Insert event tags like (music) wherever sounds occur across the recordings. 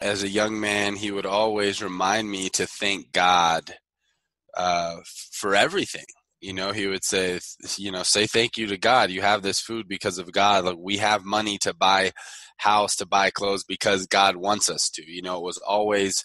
as a young man, he would always remind me to thank God uh, for everything. You know, he would say, you know, say thank you to God. You have this food because of God. Like we have money to buy house, to buy clothes because God wants us to. You know, it was always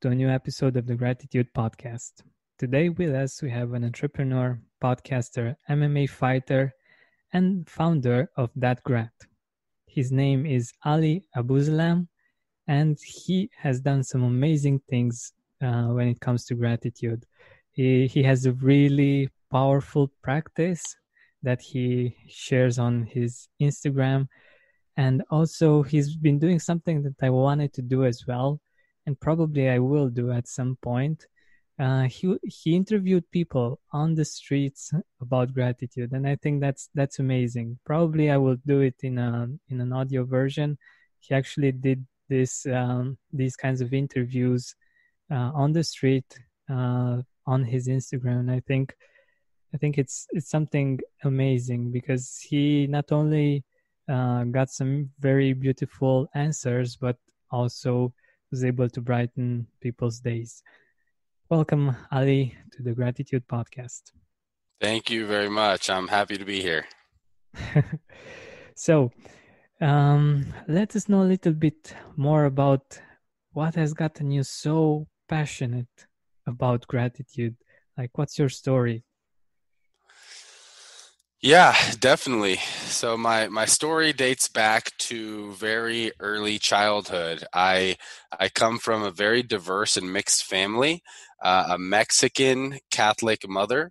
to a new episode of the Gratitude Podcast. Today with us, we have an entrepreneur, podcaster, MMA fighter, and founder of Dat Grat. His name is Ali Abouzalam, and he has done some amazing things uh, when it comes to gratitude. He, he has a really powerful practice that he shares on his Instagram. And also, he's been doing something that I wanted to do as well and probably I will do at some point. Uh, he he interviewed people on the streets about gratitude, and I think that's that's amazing. Probably I will do it in a in an audio version. He actually did this um, these kinds of interviews uh, on the street uh, on his Instagram, I think I think it's it's something amazing because he not only uh, got some very beautiful answers, but also was able to brighten people's days. Welcome, Ali, to the Gratitude Podcast. Thank you very much. I'm happy to be here. (laughs) so, um, let us know a little bit more about what has gotten you so passionate about gratitude. Like, what's your story? Yeah, definitely. So my my story dates back to very early childhood. I I come from a very diverse and mixed family, uh, a Mexican Catholic mother,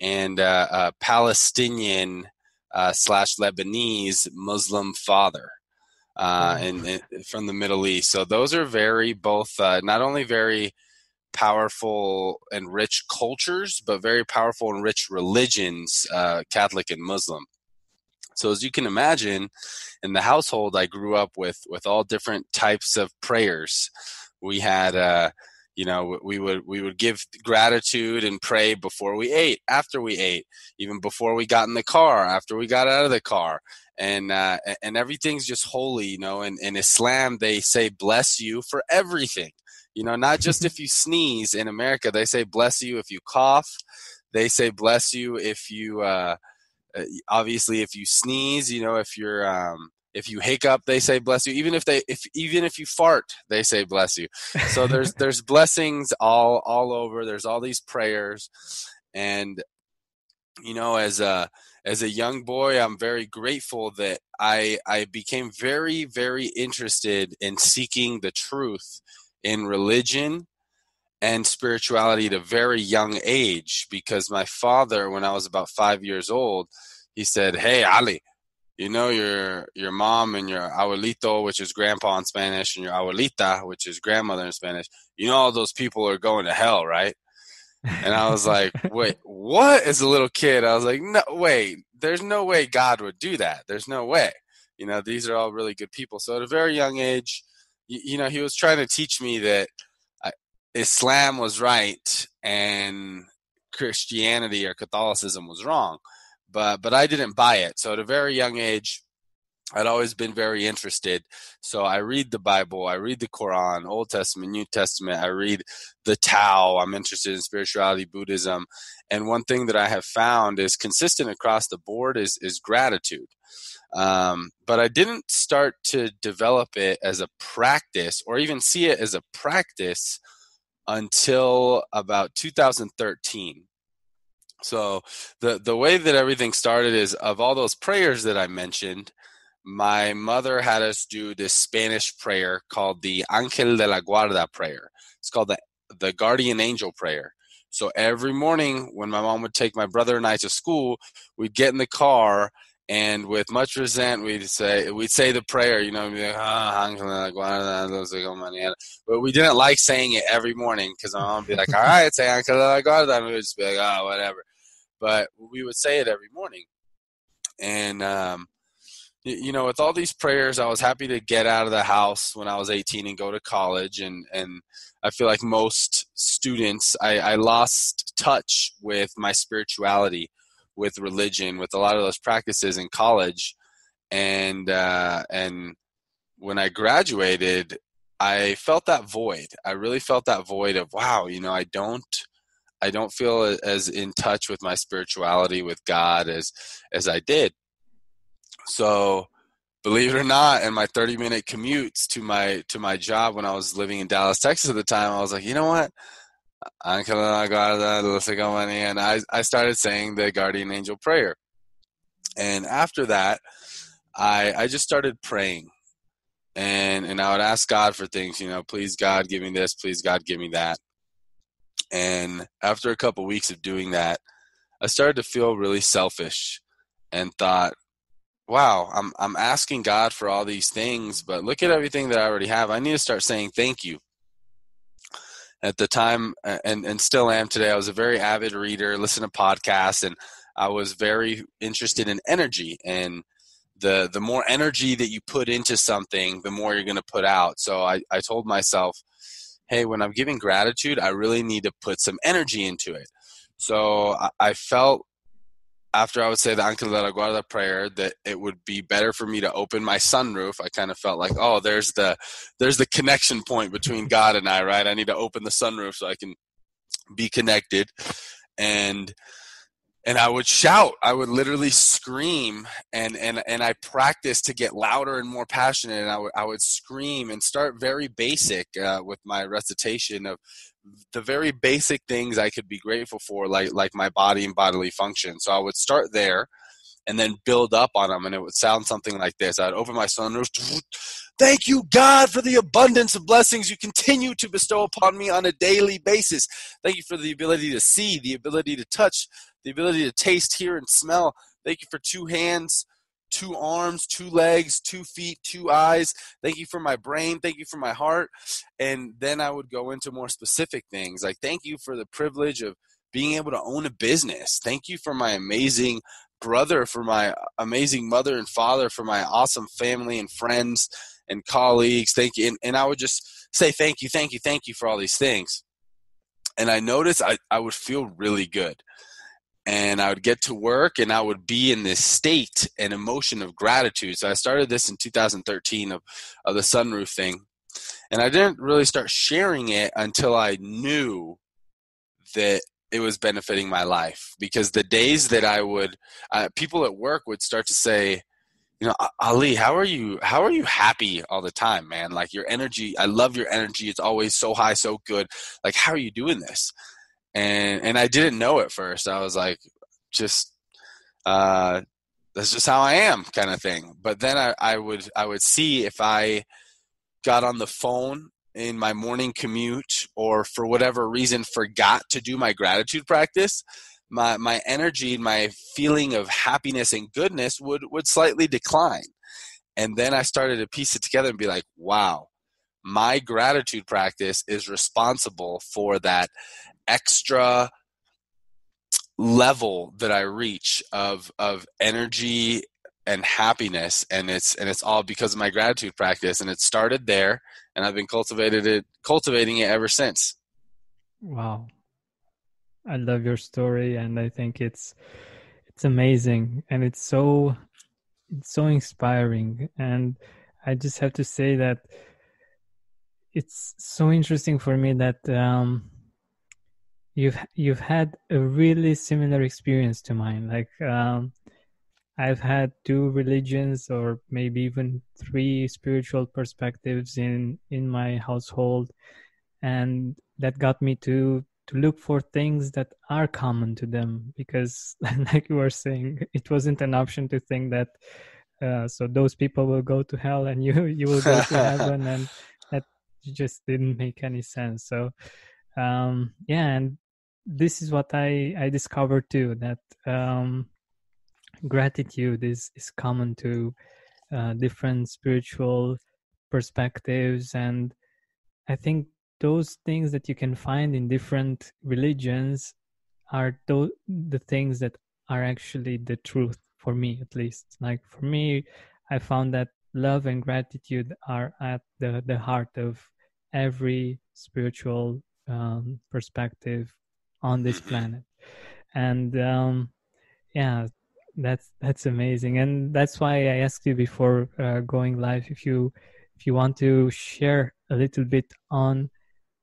and uh, a Palestinian uh, slash Lebanese Muslim father, uh, and, and, from the Middle East. So those are very both uh, not only very powerful and rich cultures, but very powerful and rich religions, uh, Catholic and Muslim. So as you can imagine, in the household I grew up with with all different types of prayers. We had uh, you know we would we would give gratitude and pray before we ate after we ate even before we got in the car after we got out of the car and uh, and everything's just holy you know and in islam they say bless you for everything you know, not just if you sneeze in America, they say bless you if you cough. They say bless you if you, uh, uh, obviously, if you sneeze, you know, if you're, um, if you hiccup, they say bless you. Even if they, if even if you fart, they say bless you. So there's (laughs) there's blessings all all over. There's all these prayers, and you know, as a as a young boy, I'm very grateful that I I became very very interested in seeking the truth in religion and spirituality at a very young age because my father when i was about five years old he said hey ali you know your your mom and your abuelito which is grandpa in spanish and your abuelita which is grandmother in spanish you know all those people are going to hell right? And i was like (laughs) wait what? As a little kid i was like no wait there's no way god would do that. There's no way. You know these are all really good people. So at a very young age you, you know, he was trying to teach me that uh, Islam was right and Christianity or Catholicism was wrong. But but I didn't buy it. So at a very young age, I'd always been very interested. So I read the Bible, I read the Quran, Old Testament, New Testament, I read the Tao. I'm interested in spirituality, Buddhism. And one thing that I have found is consistent across the board is is gratitude. Um, but I didn't start to develop it as a practice or even see it as a practice until about 2013. So the the way that everything started is of all those prayers that I mentioned, my mother had us do this Spanish prayer called the Ángel de la Guarda prayer. It's called the the guardian angel prayer. So every morning when my mom would take my brother and I to school, we'd get in the car and with much resent, we'd say we'd say the prayer, you know, like, oh, but we didn't like saying it every morning because my mom would be like, "All right, say Angel de la Guarda, and we would just be like, "Oh, whatever," but we would say it every morning, and um, you know, with all these prayers, I was happy to get out of the house when I was 18 and go to college, and and I feel like most students, I, I lost touch with my spirituality with religion, with a lot of those practices in college, and uh, and when I graduated, I felt that void. I really felt that void of wow, you know, I don't. I don't feel as in touch with my spirituality with God as as I did. So, believe it or not, in my 30 minute commutes to my to my job when I was living in Dallas, Texas at the time, I was like, you know what? and I, I started saying the guardian angel prayer. And after that, I, I just started praying. And, and I would ask God for things, you know, please God, give me this, please God, give me that. And after a couple weeks of doing that, I started to feel really selfish and thought, wow, I'm, I'm asking God for all these things, but look at everything that I already have. I need to start saying thank you. At the time and, and still am today i was a very avid reader listen to podcasts and i was very interested in energy and the the more energy that you put into something the more you're going to put out. So I, I told myself hey when i'm giving gratitude i really need to put some energy into it. So I, I felt after I would say the Ángel de la Guarda prayer that it would be better for me to open my sunroof. I kind of felt like, oh, there's the there's the connection point between (laughs) God and I, right? I need to open the sunroof so I can be connected. And and I would shout. I would literally scream, and and and I practiced to get louder and more passionate. And I would I would scream and start very basic uh, with my recitation of the very basic things I could be grateful for, like like my body and bodily function. So I would start there, and then build up on them, and it would sound something like this. I'd open my sunroof. Thank you, God, for the abundance of blessings you continue to bestow upon me on a daily basis. Thank you for the ability to see, the ability to touch, the ability to taste, hear, and smell. Thank you for two hands, two arms, two legs, two feet, two eyes. Thank you for my brain. Thank you for my heart. And then I would go into more specific things like, thank you for the privilege of being able to own a business. Thank you for my amazing brother, for my uh, amazing mother and father, for my awesome family and friends and colleagues. Thank you. And, and I would just say, thank you, thank you, thank you for all these things. And I noticed I, I would feel really good and I would get to work and I would be in this state and emotion of gratitude. So I started this in 2013 of, of the sunroof thing. And I didn't really start sharing it until I knew that it was benefiting my life. Because the days that I would, uh, people at work would start to say, you know, Ali, how are you? How are you happy all the time, man? Like your energy, I love your energy. It's always so high, so good. Like, how are you doing this? And and I didn't know at first. I was like, just uh, that's just how I am, kind of thing. But then I, I would I would see if I got on the phone in my morning commute or for whatever reason forgot to do my gratitude practice my my energy my feeling of happiness and goodness would would slightly decline and then i started to piece it together and be like wow my gratitude practice is responsible for that extra level that I reach of of energy and happiness and it's and it's all because of my gratitude practice and it started there and I've been cultivated it cultivating it ever since. Wow. I love your story and I think it's it's amazing and it's so it's so inspiring and I just have to say that it's so interesting for me that um you've you've had a really similar experience to mine like um, i've had two religions or maybe even three spiritual perspectives in in my household and that got me to to look for things that are common to them because (laughs) like you were saying it wasn't an option to think that uh, so those people will go to hell and you (laughs) you will go to heaven and (laughs) that just didn't make any sense. So um yeah and this is what I I discovered too that um, gratitude is is common to uh, different spiritual perspectives. And i think those things that you can find in different religions are th- the things that are actually the truth for me at least. Like for me i found that love and gratitude are at the, the heart of every spiritual um, perspective on this mm-hmm. planet. And um, yeah that's that's amazing. And that's why i asked you before uh, going live if you if you want to share a little bit on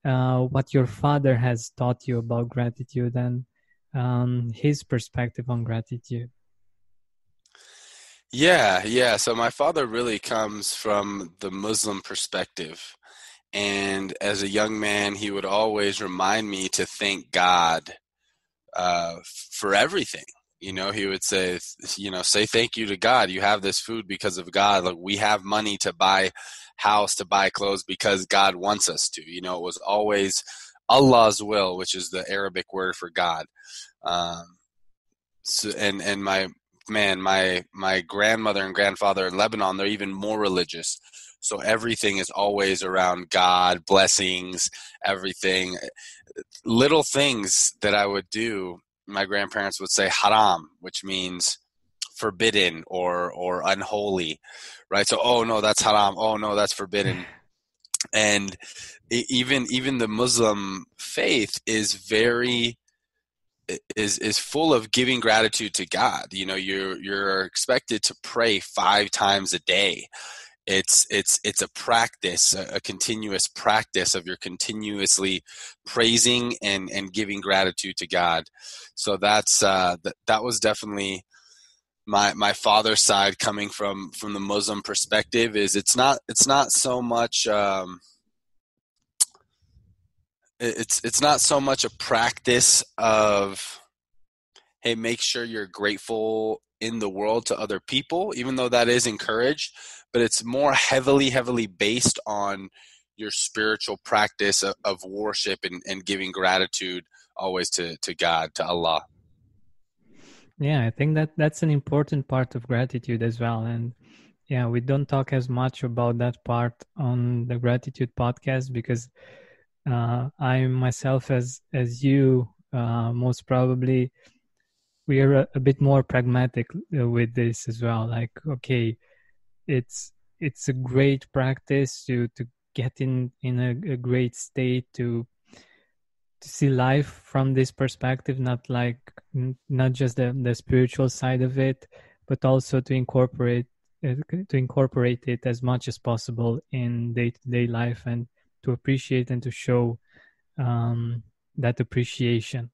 uh, what your father has taught you about gratitude and um, his perspective on gratitude. Yeah yeah. So my father really comes from the muslim perspective and as a young man he would always remind me to thank god uh, for everything. You know he would say you know say thank you to god. You have this food because of god. Like we have money to buy house to buy clothes because god wants us to. You know it was always allah's will which is the arabic word for god. Um, so, and and my man my my grandmother and grandfather in lebanon they're even more religious so everything is always around god blessings everything eh, little things that i would do my grandparents would say haram, which means forbidden or or unholy, right? So oh no, that's haram. Oh no, that's forbidden. (laughs) and even even the Muslim faith is very is is full of giving gratitude to God. You know, you're you're expected to pray five times a day it's it's it's a practice a, a, continuous practice of your continuously praising and and giving gratitude to god. So that's uh that, that was definitely my my father's side coming from from the muslim perspective is it's not it's not so much um it's it's not so much a practice of hey make sure you're grateful in the world to other people even though that is encouraged but it's more heavily, heavily based on your spiritual practice of, of worship and, and giving gratitude always to, to God, to Allah. Yeah, I think that that's an important part of gratitude as well. And yeah, we don't talk as much about that part on the gratitude podcast because uh, I myself, as as you, uh, most probably, we are a, a bit more pragmatic uh, with this as well. Like, okay, it's it's a great practice to to get in in a, a great state to to see life from this perspective not like not just the, the spiritual side of it but also to incorporate uh, to incorporate it as much as possible in day-to-day life and to appreciate and to show um, that appreciation.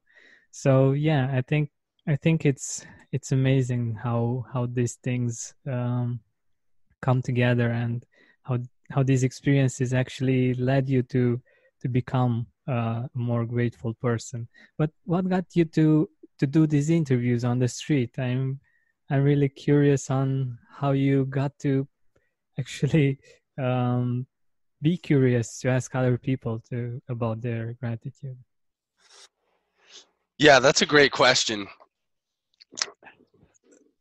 So yeah i think i think it's it's amazing how how these things um, come together and how how these experiences actually led you to to become a more grateful person. But what got you to to do these interviews on the street? I'm i'm really curious on how you got to actually (laughs) um, be curious to ask other people to about their gratitude. Yeah that's a great question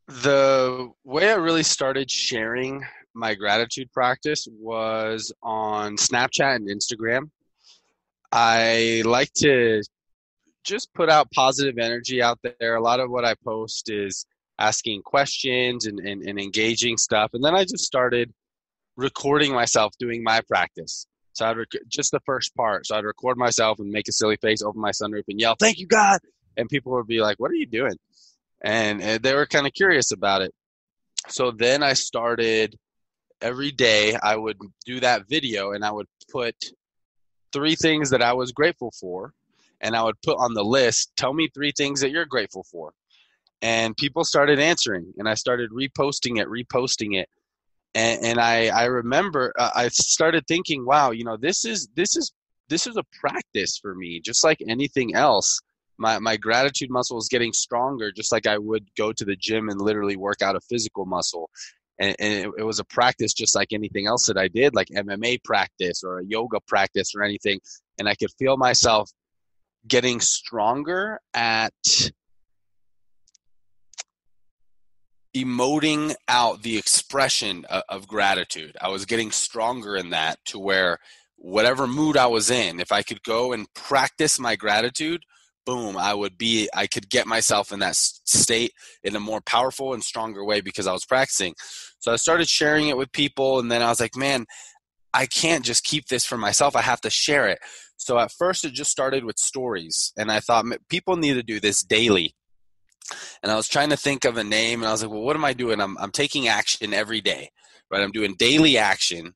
the way I really started sharing my gratitude practice was on Snapchat and Instagram. I like to just put out positive energy out there. A lot of what I post is asking questions and, and, and engaging stuff. And then I just started recording myself doing my practice. So I'd rec- just the first part. So I'd record myself and make a silly face, open my sunroof, and yell, "Thank you, God!" And people would be like, "What are you doing?" And, and they were kind of curious about it. So then I started every day. I would do that video, and I would put three things that I was grateful for, and I would put on the list. Tell me three things that you're grateful for, and people started answering, and I started reposting it, reposting it, and, and I I remember uh, I started thinking, wow, you know, this is this is this is a practice for me, just like anything else my, my gratitude muscle is getting stronger just like i would go to the gym and literally work out a physical muscle and, and it, it, was a practice just like anything else that i did like mma practice or a yoga practice or anything and i could feel myself getting stronger at emoting out the expression of, of, gratitude. I was getting stronger in that to where whatever mood I was in, if I could go and practice my gratitude, boom, I would be, I could get myself in that state in a more powerful and stronger way because I was practicing. So I started sharing it with people, and then I was like, man, I can't just keep this for myself. I have to share it. So at first, it just started with stories, and I thought people need to do this daily and I was trying to think of a name, and I was like, well, what am I doing? I'm, I'm taking action every day, right? I'm doing daily action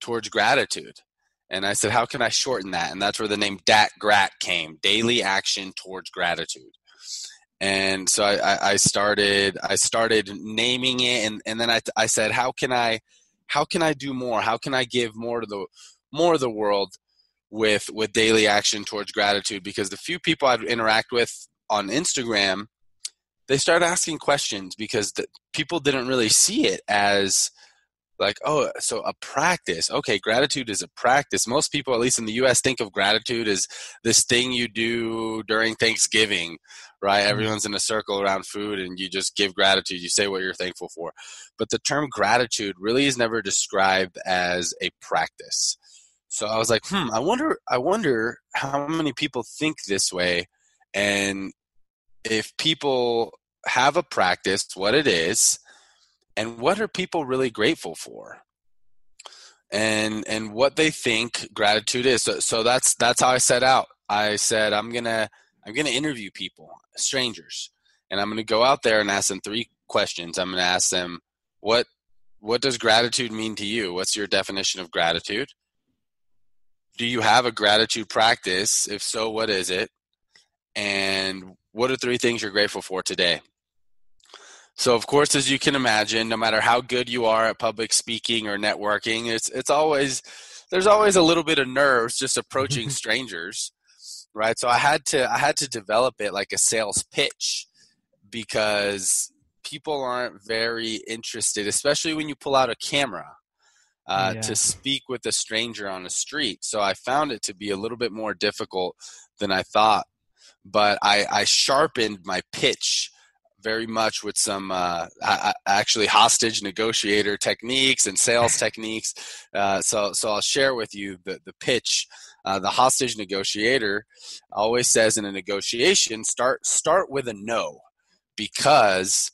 towards gratitude. And I said, how can I shorten that? And that's where the name DAT Grat came, daily action towards gratitude. And so I, I started, I started naming it, and, and then I, I said, how can I, how can I do more? How can I give more to the, more of the world with, with daily action towards gratitude? Because the few people I'd interact with on Instagram, they started asking questions because the, people didn't really see it as like oh so a practice. Okay gratitude is a practice. Most people at least in the us think of gratitude as this thing you do during thanksgiving right? Mm-hmm. everyone's in a circle around food and you just give gratitude. You say what you're thankful for. But the term gratitude really is never described as a practice. So i was like hmm i wonder i wonder how many people think this way and if people have a practice, what it is, and what are people really grateful for, and and what they think gratitude is. So, so that's that's how I set out. I said I'm gonna I'm gonna interview people, strangers, and I'm gonna go out there and ask them three questions. I'm gonna ask them what what does gratitude mean to you? What's your definition of gratitude? Do you have a gratitude practice? If so, what is it? And what are three things you're grateful for today? So, of course, as you can imagine, no matter how good you are at public speaking or networking, it's it's always there's always a little bit of nerves just approaching (laughs) strangers, right? So I had to I had to develop it like a sales pitch because people aren't very interested, especially when you pull out a camera. Uh, yeah. to speak with a stranger on the street. So I found it to be a little bit more difficult than I thought but I, I sharpened my pitch very much with some uh, actually hostage negotiator techniques and sales (laughs) techniques. Uh, so, so I'll share with you the, the pitch. Uh, the hostage negotiator always says in a negotiation, start start with a no, because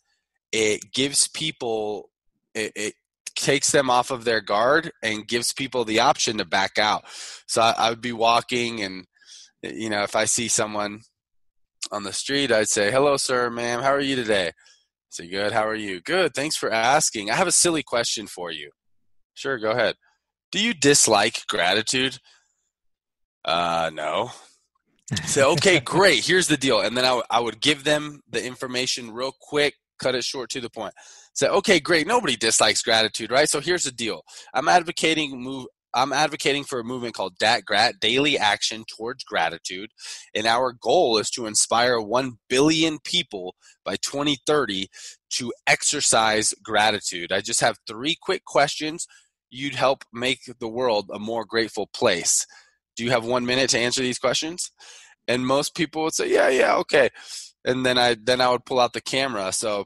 it gives people it, it takes them off of their guard and gives people the option to back out. So I, I would be walking and you know if I see someone on the street, I'd say, "Hello, sir, ma'am. How are you today?" I say, "Good. How are you?" "Good. Thanks for asking. I have a silly question for you." "Sure, go ahead." "Do you dislike gratitude?" "Uh, no." say, "Okay, (laughs) great. Here's the deal." And then I, w- I would give them the information real quick, cut it short to the point. Say, "Okay, great. Nobody dislikes gratitude, right? So here's the deal. I'm advocating move I'm advocating for a movement called DAT Grat, Daily Action Towards Gratitude. And our goal is to inspire 1 billion people by 2030 to exercise gratitude. I just have three quick questions. You'd help make the world a more grateful place. Do you have one minute to answer these questions? And most people would say, Yeah, yeah, okay. And then I then I would pull out the camera. So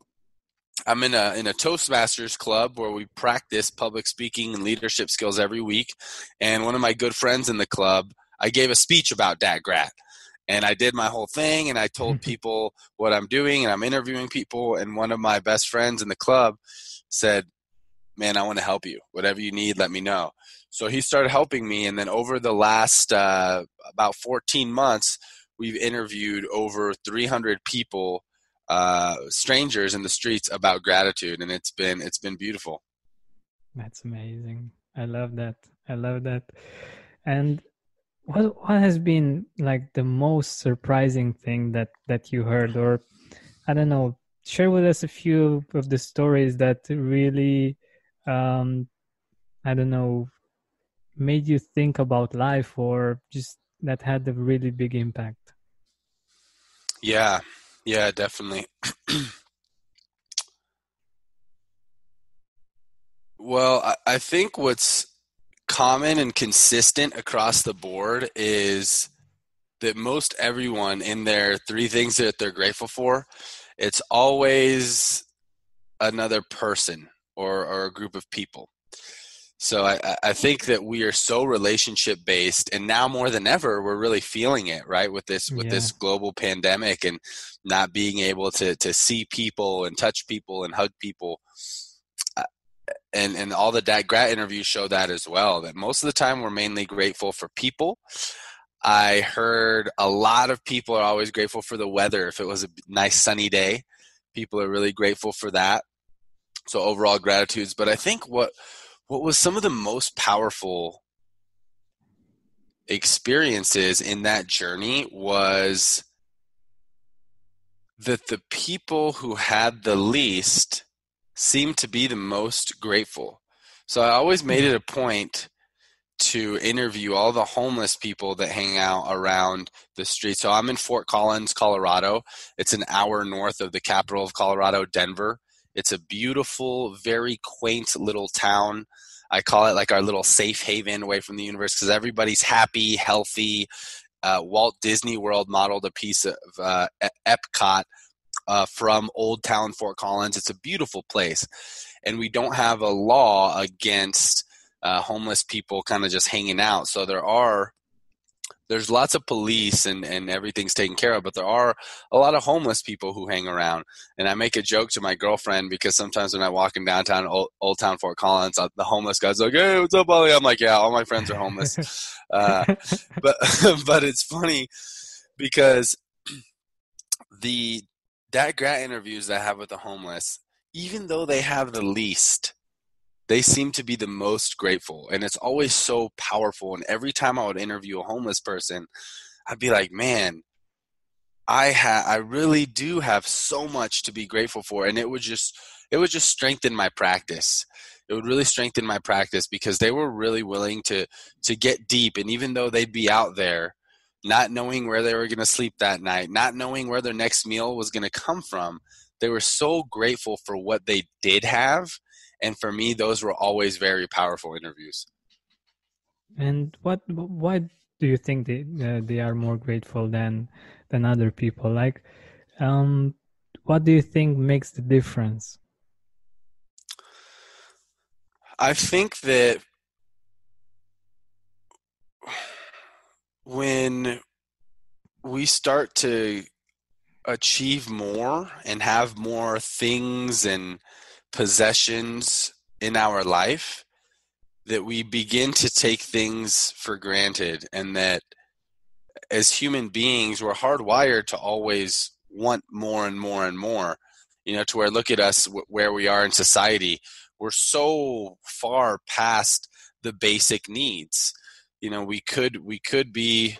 I'm in a in a Toastmasters club where we practice public speaking and leadership skills every week. And one of my good friends in the club, I gave a speech about Dat Grat. And I did my whole thing and I told people what I'm doing and I'm interviewing people. And one of my best friends in the club said, Man, I want to help you. Whatever you need, let me know. So he started helping me. And then over the last uh, about 14 months, we've interviewed over 300 people uh, strangers in the streets about gratitude, and it's been it's been beautiful. That's amazing. I love that. I love that. And what what has been like the most surprising thing that that you heard, or I don't know, share with us a few of the stories that really, um, I don't know, made you think about life, or just that had a really big impact. Yeah, yeah, definitely. (clears throat) well, I, I think what's common and consistent across the board is that most everyone in their three things that they're grateful for, it's always another person or, or a group of people. So I, I think that we are so relationship based, and now more than ever, we're really feeling it, right? With this with yeah. this global pandemic and not being able to to see people and touch people and hug people, uh, and and all the Grat interviews show that as well. That most of the time we're mainly grateful for people. I heard a lot of people are always grateful for the weather. If it was a nice sunny day, people are really grateful for that. So overall gratitudes. But I think what what was some of the most powerful experiences in that journey was that the people who had the least seemed to be the most grateful. So I always made mm-hmm. it a point to interview all the homeless people that hang out around the street. So I'm in Fort Collins, Colorado. It's an hour north of the capital of Colorado, Denver. It's a beautiful, very quaint little town. I call it like our little safe haven away from the universe because everybody's happy, healthy. Uh, Walt Disney World modeled a piece of uh, Epcot uh, from Old Town Fort Collins. It's a beautiful place. And we don't have a law against uh, homeless people kind of just hanging out. So there are there's lots of police and, and everything's taken care of, but there are a lot of homeless people who hang around. And I make a joke to my girlfriend because sometimes when I walk in downtown Old, Old Town Fort Collins, uh, the homeless guy's like, "Hey, what's up, Ollie?" I'm like, "Yeah, all my friends are homeless." (laughs) uh, but (laughs) but it's funny because the Dat Grat interviews that I have with the homeless, even though they have the least, they seem to be the most grateful and it's always so powerful and every time i would interview a homeless person i'd be like man i ha- i really do have so much to be grateful for and it would just it would just strengthen my practice. It would really strengthen my practice because they were really willing to to get deep and even though they'd be out there not knowing where they were going to sleep that night not knowing where their next meal was going to come from they were so grateful for what they did have and for me those were always very powerful interviews. And what why do you think they uh, they are more grateful than than other people? Like um what do you think makes the difference? I think that when we start to achieve more and have more things and possessions in our life that we begin to take things for granted and that as human beings we're hardwired to always want more and more and more you know to where look at us where we are in society. We're so far past the basic needs. You know we could we could be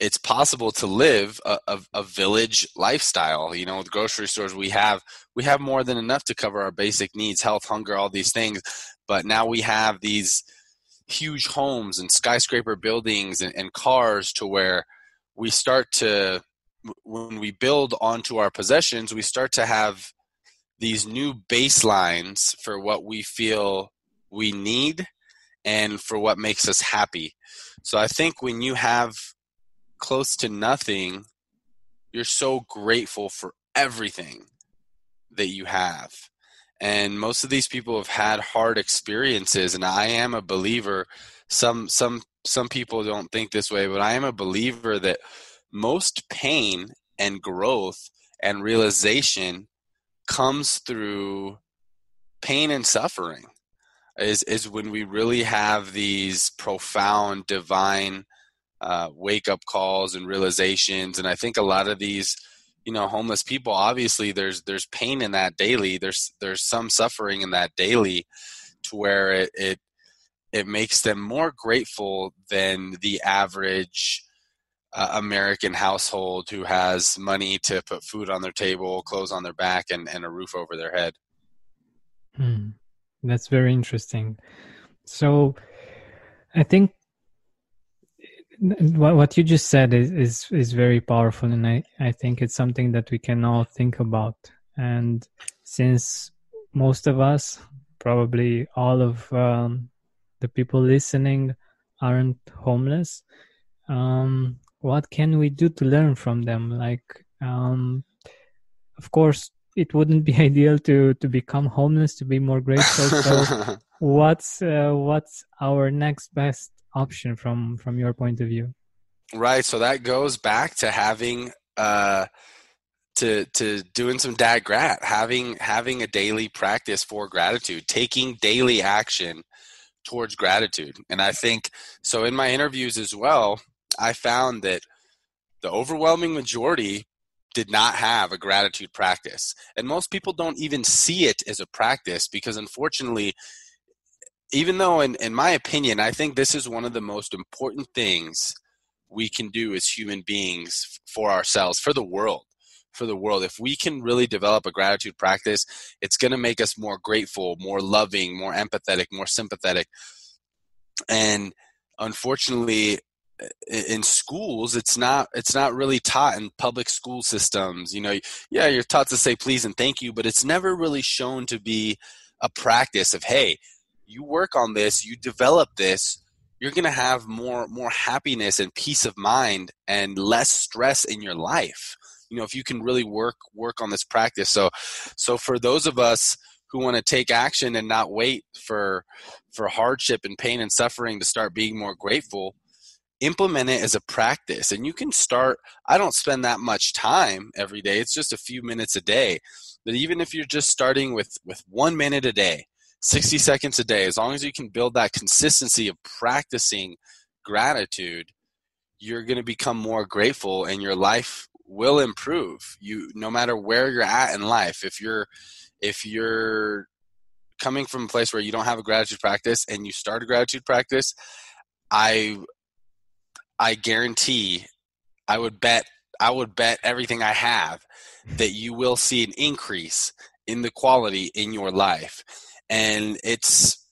it's possible to live a, a, a, village lifestyle you know with grocery stores we have we have more than enough to cover our basic needs health hunger all these things but now we have these huge homes and skyscraper buildings and, and cars to where we start to when we build onto our possessions we start to have these new baselines for what we feel we need and for what makes us happy. So i think when you have close to nothing, you're so grateful for everything that you have. And most of these people have had hard experiences and I am a believer some some some people don't think this way, but I am a believer that most pain and growth and realization comes through pain and suffering is is when we really have these profound divine uh, wake up calls and realizations. And I think a lot of these, you know, homeless people, obviously there's, there's pain in that daily. There's, there's some suffering in that daily to where it, it, it makes them more grateful than the average uh, American household who has money to put food on their table, clothes on their back, and, and a roof over their head. Hmm. That's very interesting. So, I think what you just said is, is is very powerful and I, I think it's something that we can all think about and since most of us probably all of um, the people listening aren't homeless um, what can we do to learn from them like um, of course it wouldn't be (laughs) ideal to to become homeless to be more grateful. So, (laughs) what's uh, what's our next best option from from your point of view? Right. So that goes back to having uh to to doing some Dat Grat, having having a daily practice for gratitude, taking daily action towards gratitude. And I think so in my interviews as well, I found that the overwhelming majority did not have a gratitude practice. And most people don't even see it as a practice because unfortunately even though in, in my opinion, I think this is one of the most important things we can do as human beings for ourselves, for the world for the world. If we can really develop a gratitude practice, it's going to make us more grateful, more loving, more empathetic, more sympathetic. And unfortunately, in schools it's not it's not really taught in public school systems you know yeah you're taught to say please and thank you but it's never really shown to be a practice of hey you work on this you develop this you're going to have more more happiness and peace of mind and less stress in your life you know if you can really work work on this practice. So so for those of us who want to take action and not wait for for hardship and pain and suffering to start being more grateful implement it as a practice. And you can start i don't spend that much time every day it's just a few minutes a day but even if you're just starting with with one minute a day 60 seconds a day. As long as you can build that consistency of practicing gratitude you're going to become more grateful and your life will improve. You no matter where you're at in life if you're if you're coming from a place where you don't have a gratitude practice and you start a gratitude practice i i guarantee i would bet i would bet everything i have that you will see an increase in the quality in your life and it's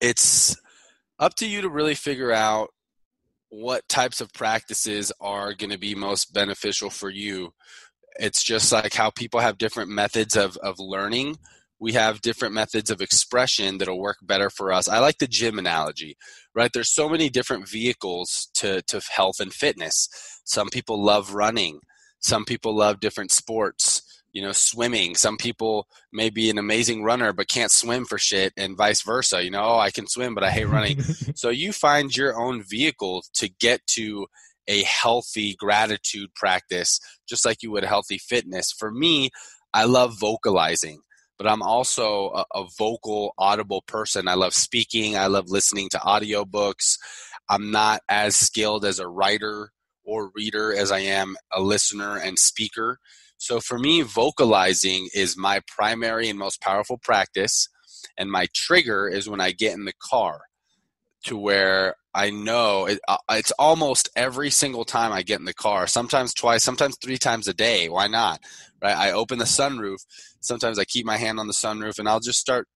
it's up to you to really figure out what types of practices are going to be most beneficial for you. It's just like how people have different methods of, of learning. We have different methods of expression that'll work better for us. I like the gym analogy, right? There's so many different vehicles to, to health and fitness. Some people love running. Some people love different sports you know swimming. Some people may be an amazing runner but can't swim for shit and vice versa you know oh, i can swim but i hate running. (laughs) So you find your own vehicle to get to a healthy gratitude practice just like you would healthy fitness. For me i love vocalizing but i'm also a, a vocal audible person. I love speaking. I love listening to audiobooks. I'm not as skilled as a writer or reader as i am a listener and speaker so for me, vocalizing is my primary and most powerful practice. And my trigger is when I get in the car to where I know it, uh, it's almost every single time I get in the car, sometimes twice, sometimes three times a day. Why not? Right? I open the sunroof. Sometimes I keep my hand on the sunroof and I'll just start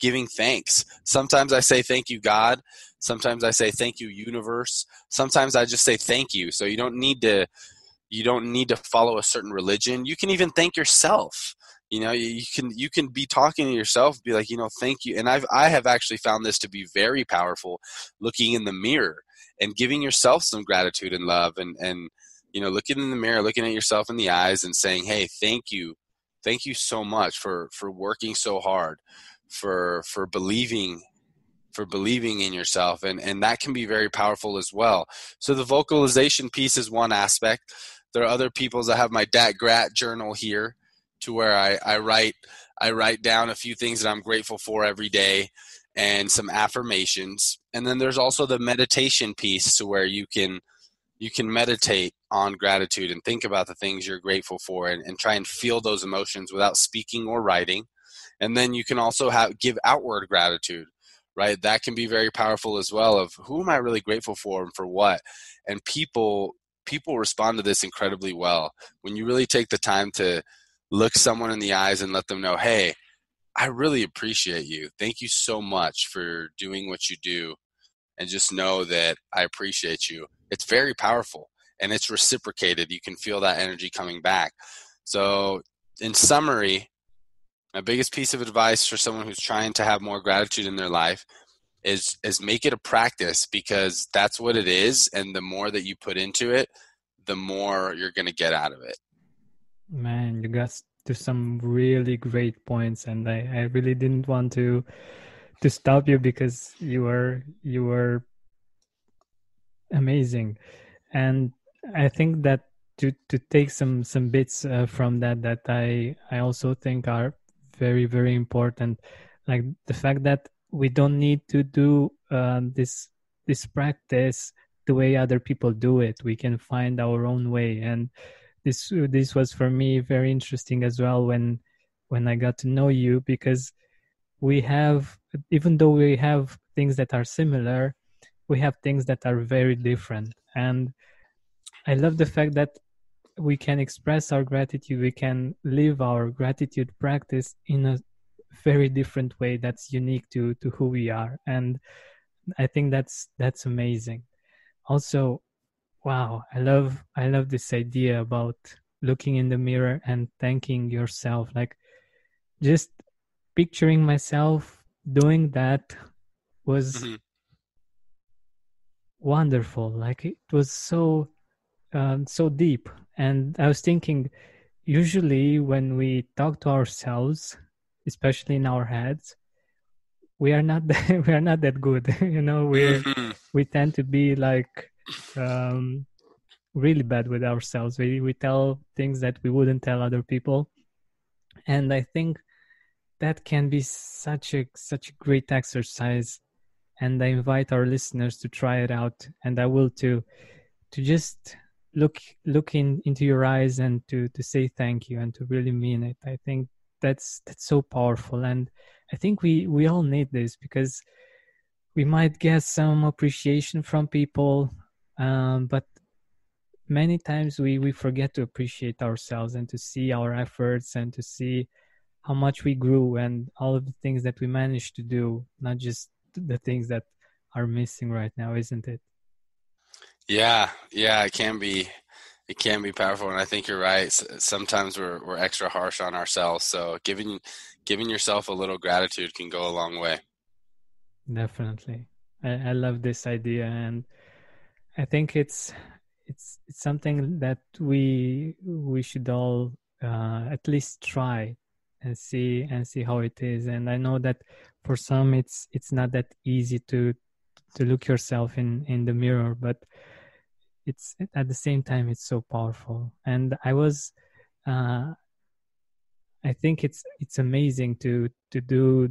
giving thanks. Sometimes I say thank you, God. Sometimes I say thank you, universe. Sometimes I just say thank you. So you don't need to you don't need to follow a certain religion. You can even thank yourself. You know you can you can be talking to yourself be like you know thank you. And i've i have actually found this to be very powerful looking in the mirror and giving yourself some gratitude and love and and you know looking in the mirror looking at yourself in the eyes and saying hey thank you. Thank you so much for for working so hard for for believing for believing in yourself. And and that can be very powerful as well. So the vocalization piece is one aspect there are other people's that have my dat grat journal here to where I, I write I write down a few things that I'm grateful for every day and some affirmations. And then there's also the meditation piece to where you can you can meditate on gratitude and think about the things you're grateful for and, and try and feel those emotions without speaking or writing. And then you can also have give outward gratitude, right? That can be very powerful as well of who am I really grateful for and for what? And people people respond to this incredibly well. When you really take the time to look someone in the eyes and let them know, hey, I really appreciate you. Thank you so much for doing what you do. And just know that I appreciate you. It's very powerful and it's reciprocated. You can feel that energy coming back. So, in summary, my biggest piece of advice for someone who's trying to have more gratitude in their life is is make it a practice because that's what it is and the more that you put into it the more you're going to get out of it. Man you got to some really great points, and I, I really didn't want to to stop you because you were you were amazing, and I think that to to take some some bits uh, from that that I I also think are very very important, like the fact that we don't need to do uh, this this practice the way other people do it. We can find our own way, and this this was for me very interesting as well when when I got to know you because we have even though we have things that are similar, we have things that are very different, and I love the fact that we can express our gratitude. We can live our gratitude practice in a very different way that's unique to to who we are. And i think that's that's amazing. Also wow i love i love this idea about looking in the mirror and thanking yourself. Like just picturing myself doing that was mm-hmm. wonderful. Like it was so um, so deep. And i was thinking usually when we talk to ourselves especially in our heads we are not (laughs) that, we are not that good (laughs) you know? We mm-hmm. we tend to be like um, really bad with ourselves. We we tell things that we wouldn't tell other people. And i think that can be such a such a great exercise. And i invite our listeners to try it out. And i will too to just look look in, into your eyes and to to say thank you and to really mean it. I think that's that's so powerful. And i think we we all need this because we might get some appreciation from people um, but many times we we forget to appreciate ourselves and to see our efforts and to see how much we grew and all of the things that we managed to do not just the things that are missing right now isn't it? Yeah, yeah, it can be it can be powerful and I think you're right. Sometimes we're we're extra harsh on ourselves. So giving giving yourself a little gratitude can go a long way. Definitely. I, I love this idea and I think it's it's it's something that we we should all uh, at least try and see and see how it is and i know that for some it's it's not that easy to to look yourself in in the mirror but it's at the same time it's so powerful. And i was uh, i think it's it's amazing to to do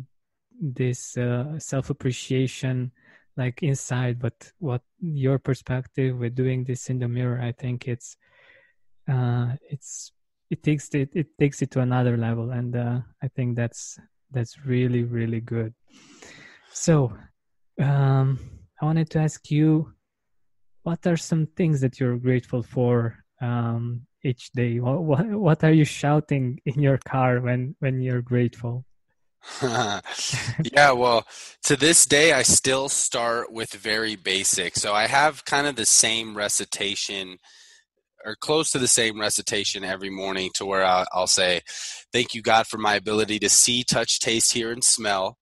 this uh, self appreciation like inside but what your perspective with doing this in the mirror i think it's uh it's it takes it it takes it to another level. And uh i think that's that's really really good. So um i wanted to ask you what are some things that you're grateful for um, each day? What, what, what are you shouting in your car when when you're grateful? (laughs) yeah, well, to this day, I still start with very basic. So I have kind of the same recitation or close to the same recitation every morning to where I'll, I'll say, Thank you, God, for my ability to see, touch, taste, hear, and smell.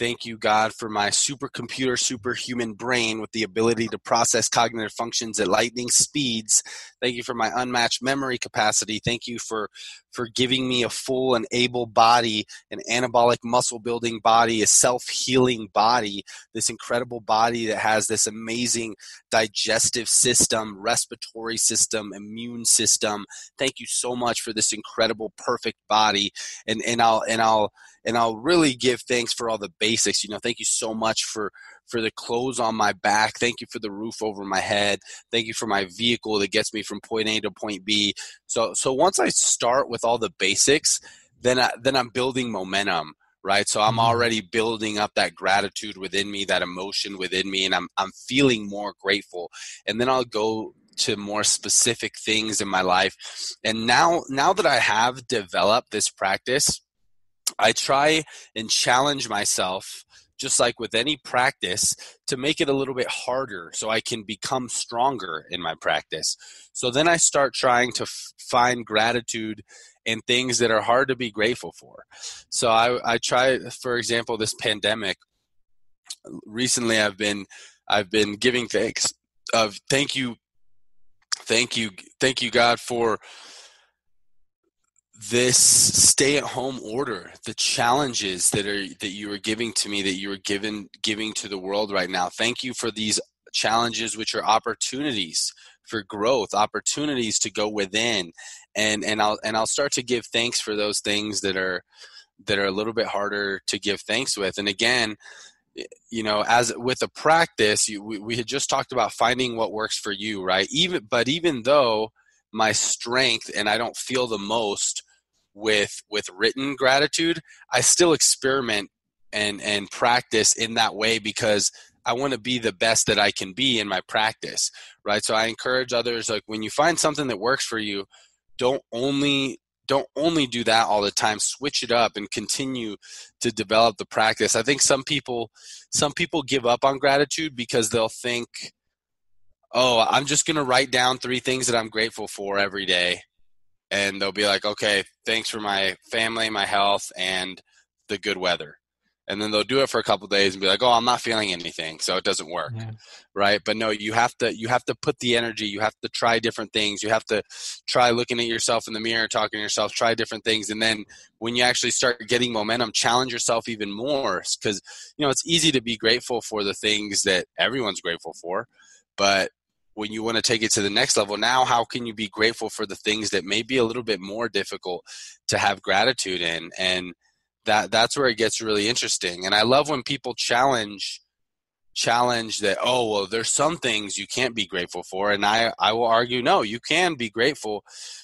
Thank you, God, for my supercomputer, superhuman brain with the ability to process cognitive functions at lightning speeds. Thank you for my unmatched memory capacity. Thank you for for giving me a full and able body, an anabolic muscle building body, a self healing body, this incredible body that has this amazing digestive system, respiratory system, immune system. Thank you so much for this incredible, perfect body. And, and I'll, and I'll, and I'll really give thanks for all the basics. You know, thank you so much for for the clothes on my back. Thank you for the roof over my head. Thank you for my vehicle that gets me from point A to point B. So so once I start with all the basics, then I, then I'm building momentum right so i'm mm-hmm. already building up that gratitude within me that emotion within me and i'm i'm feeling more grateful and then i'll go to more specific things in my life and now now that i have developed this practice i try and challenge myself just like with any practice, to make it a little bit harder so I can become stronger in my practice. So then I start trying to f- find gratitude in things that are hard to be grateful for. So I, I try, for example, this pandemic. Recently, I've been I've been giving thanks of thank you, thank you, thank you, God for this stay at home order the challenges that are that you are giving to me that you are giving giving to the world right now. Thank you for these challenges which are opportunities for growth opportunities to go within. And and I'll and I'll start to give thanks for those things that are that are a little bit harder to give thanks with. And again you know as with a practice you, we, we had just talked about finding what works for you right? Even but even though my strength and i don't feel the most with with written gratitude i still experiment and and practice in that way because i want to be the best that i can be in my practice right? So i encourage others like when you find something that works for you don't only don't only do that all the time. Switch it up and continue to develop the practice. I think some people some people give up on gratitude because they'll think oh i'm just going to write down three things that i'm grateful for every day and they'll be like, okay, thanks for my family, my health, and the good weather. And then they'll do it for a couple days and be like, oh, I'm not feeling anything, so it doesn't work, yeah. right? But no, you have to you have to put the energy. You have to try different things. You have to try looking at yourself in the mirror, talking to yourself, try different things, and then when you actually start getting momentum, challenge yourself even more because you know it's easy to be grateful for the things that everyone's grateful for, but when you want to take it to the next level. Now how can you be grateful for the things that may be a little bit more difficult to have gratitude in? And that that's where it gets really interesting. And i love when people challenge challenge that oh well there's some things you can't be grateful for. And i i will argue no you can be grateful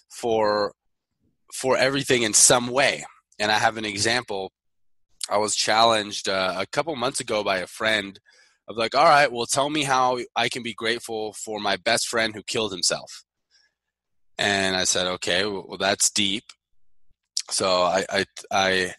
for for everything in some way. And i have an example. I was challenged uh, a couple months ago by a friend of like, all right, well, tell me how I can be grateful for my best friend who killed himself. And I said, okay, well, that's deep. So I, I, I,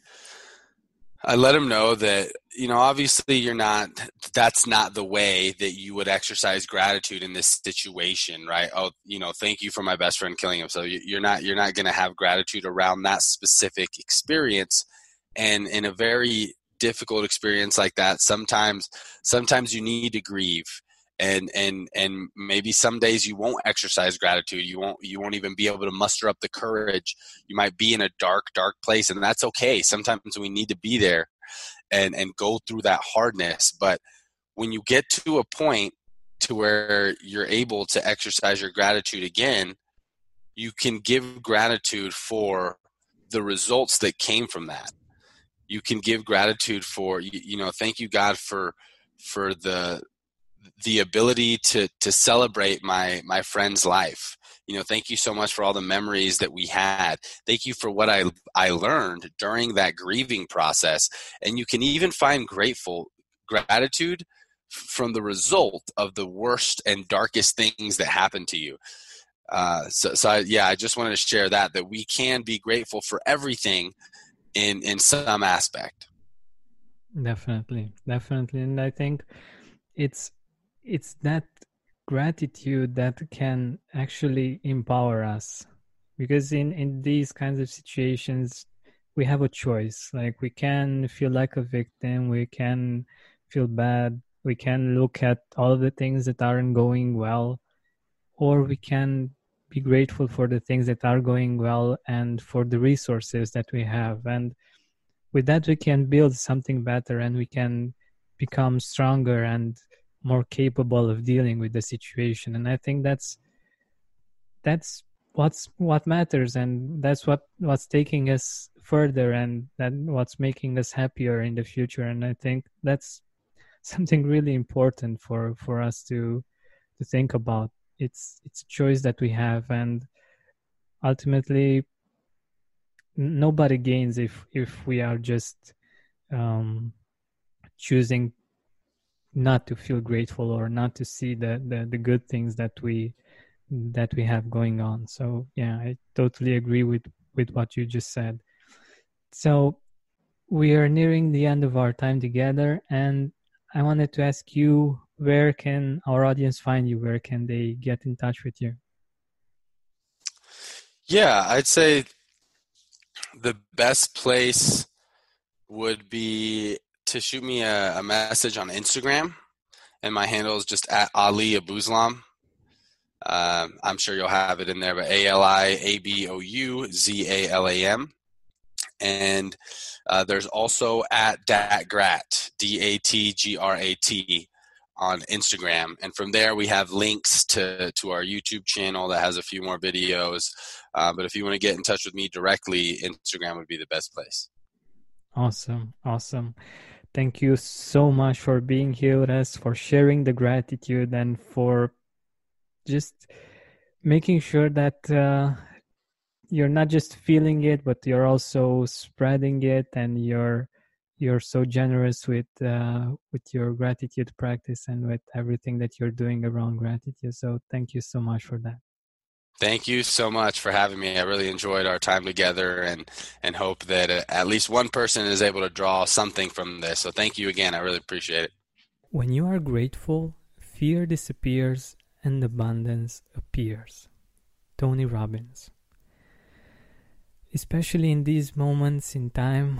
I let him know that, you know, obviously you're not, that's not the way that you would exercise gratitude in this situation, right? Oh, you know, thank you for my best friend killing him. So you're not, you're not going to have gratitude around that specific experience. And in a very difficult experience like that sometimes sometimes you need to grieve and and and maybe some days you won't exercise gratitude you won't you won't even be able to muster up the courage. You might be in a dark dark place and that's okay. Sometimes we need to be there and and go through that hardness but when you get to a point to where you're able to exercise your gratitude again you can give gratitude for the results that came from that you can give gratitude for you, you know thank you god for for the the ability to to celebrate my my friend's life. You know thank you so much for all the memories that we had. Thank you for what i i learned during that grieving process. And you can even find grateful gratitude from the result of the worst and darkest things that happened to you. Uh, so, so I, yeah i just wanted to share that that we can be grateful for everything in in some aspect. Definitely definitely. And i think it's it's that gratitude that can actually empower us. Because in in these kinds of situations we have a choice. Like we can feel like a victim we can feel bad we can look at all the things that aren't going well or we can be grateful for the things that are going well and for the resources that we have. And with that we can build something better and we can become stronger and more capable of dealing with the situation. And i think that's that's what's what matters and that's what what's taking us further and that what's making us happier in the future. And i think that's (laughs) something really important for for us to to think about it's it's choice that we have and ultimately nobody gains if if we are just um, choosing not to feel grateful or not to see the, the the good things that we that we have going on. So yeah i totally agree with with what you just said. So we are nearing the end of our time together and i wanted to ask you where can our audience find you? Where can they get in touch with you? Yeah, I'd say the best place would be to shoot me a, a message on Instagram, and my handle is just at Ali Abouzalam. Um, I'm sure you'll have it in there, but A L I A B O U Z A L A M. And uh, there's also at Datgrat, D A T G R A T, on Instagram. And from there, we have links to, to our YouTube channel that has a few more videos. Uh, but if you want to get in touch with me directly, Instagram would be the best place. Awesome. Awesome. Thank you so much for being here with us, for sharing the gratitude, and for just making sure that uh, you're not just feeling it, but you're also spreading it, and you're you're so generous with uh, with your gratitude practice and with everything that you're doing around gratitude. So thank you so much for that. Thank you so much for having me. I really enjoyed our time together and and hope that uh, at least one person is able to draw something from this. So thank you again. I really appreciate it. When you are grateful, fear disappears and abundance appears. Tony Robbins. Especially in these moments in time,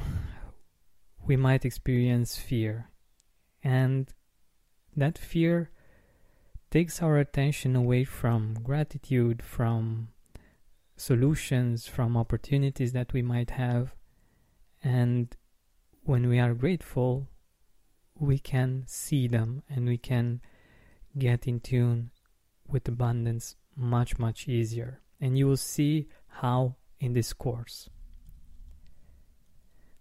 we might experience fear. And that fear takes our attention away from gratitude, from solutions, from opportunities that we might have. And when we are grateful, we can see them and we can get in tune with abundance much, much easier. And you will see how in this course.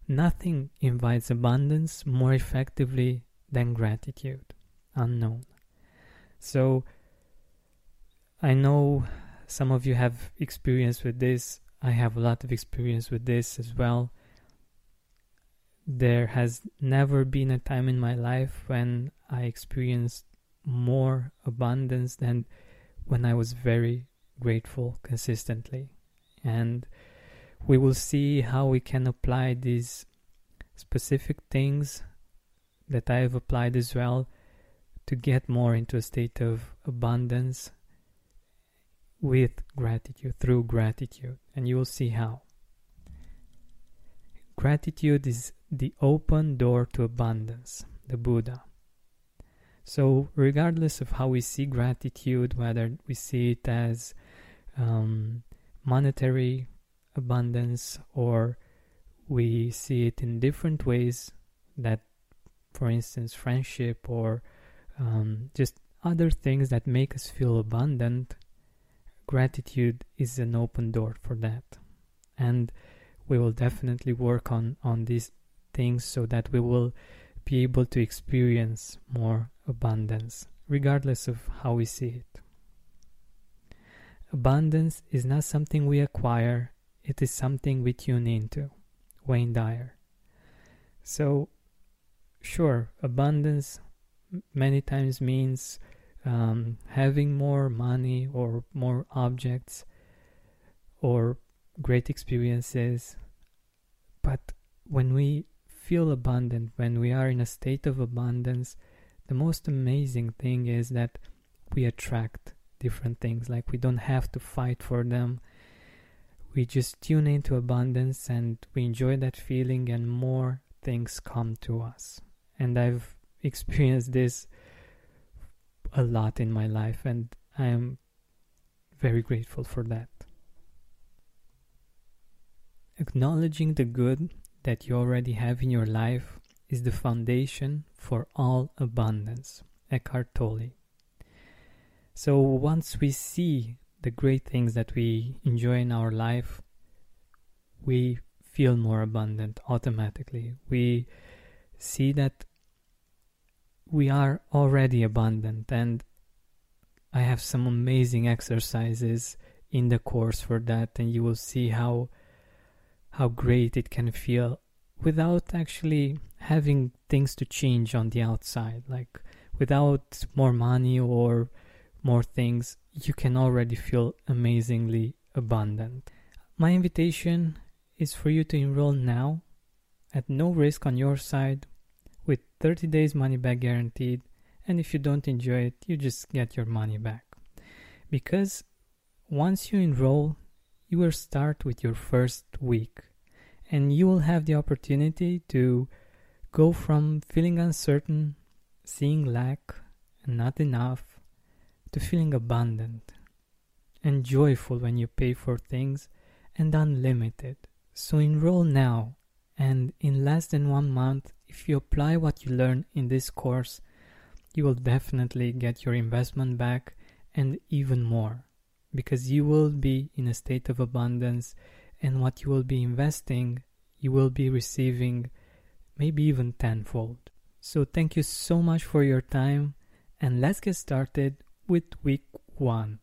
Nothing invites abundance more effectively than gratitude. Unknown. So I know some of you have experience with this. I have a lot of experience with this as well. There has never been a time in my life when I experienced more abundance than when I was very grateful consistently. And we will see how we can apply these specific things that I have applied as well to get more into a state of abundance with gratitude, through gratitude, and you will see how. Gratitude is the open door to abundance, the Buddha. So, regardless of how we see gratitude, whether we see it as um, monetary abundance or we see it in different ways, that, for instance, friendship or um, just other things that make us feel abundant, gratitude is an open door for that. And we will definitely work on, on these things so that we will be able to experience more abundance, regardless of how we see it. Abundance is not something we acquire, it is something we tune into. Wayne Dyer. So, sure, abundance many times means um, having more money or more objects or great experiences. But when we feel abundant, when we are in a state of abundance, the most amazing thing is that we attract different things. Like we don't have to fight for them. We just tune into abundance and we enjoy that feeling, and more things come to us. And I've (laughs) experienced this a lot in my life, and I am very grateful for that. Acknowledging the good that you already have in your life is the foundation for all abundance. Eckhart Tolle. So once we see the great things that we enjoy in our life, we feel more abundant automatically. We see that we are already abundant and I have some amazing exercises in the course for that and you will see how how great it can feel without actually having things to change on the outside like without more money or more things you can already feel amazingly abundant. My invitation is for you to enroll now at no risk on your side with 30 days money back guaranteed. And if you don't enjoy it you just get your money back. Because once you enroll you will start with your first week. And you will have the opportunity to go from feeling uncertain seeing lack and not enough to feeling abundant and joyful when you pay for things and unlimited. So enroll now and in less than one month, if you apply what you learn in this course, you will definitely get your investment back and even more because you will be in a state of abundance and what you will be investing, you will be receiving maybe even tenfold. So, thank you so much for your time, and let's get started with week one.